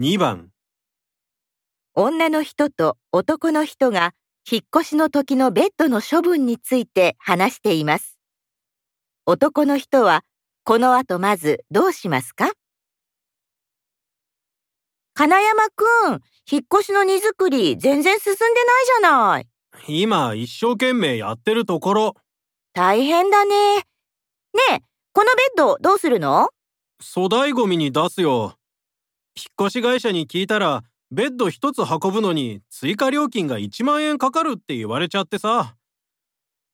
2番女の人と男の人が引っ越しの時のベッドの処分について話しています。男の人はこの後まずどうしますか？金山くん、引っ越しの荷造り全然進んでないじゃない。今一生懸命やってるところ大変だね。ねえ、このベッドどうするの？粗大ゴミに出すよ引っ越し会社に聞いたらベッド一つ運ぶのに追加料金が1万円かかるって言われちゃってさ。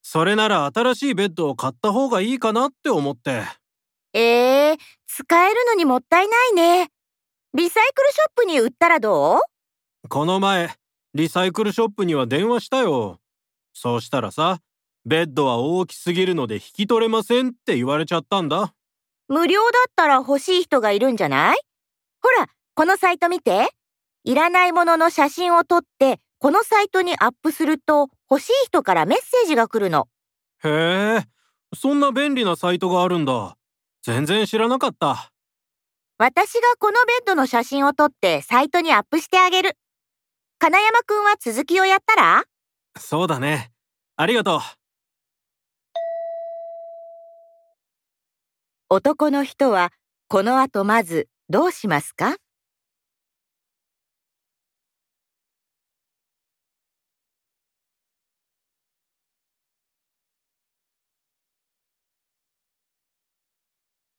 それなら新しいベッドを買った方がいいかなって思って。ええ使えるのにもったいないね。リサイクルショップに売ったらどう？この前リサイクルショップには電話したよ。そうしたらさベッドは大きすぎるので引き取れませんって言われちゃったんだ。無料だったら欲しい人がいるんじゃない？ほら、このサイト見て。いらないものの写真を撮って、このサイトにアップすると欲しい人からメッセージが来るの。へえそんな便利なサイトがあるんだ全然知らなかった私がこのベッドの写真を撮ってサイトにアップしてあげる。金山くんは続きをやったら？そうだねありがとう男の人はこの後まずどうしますか？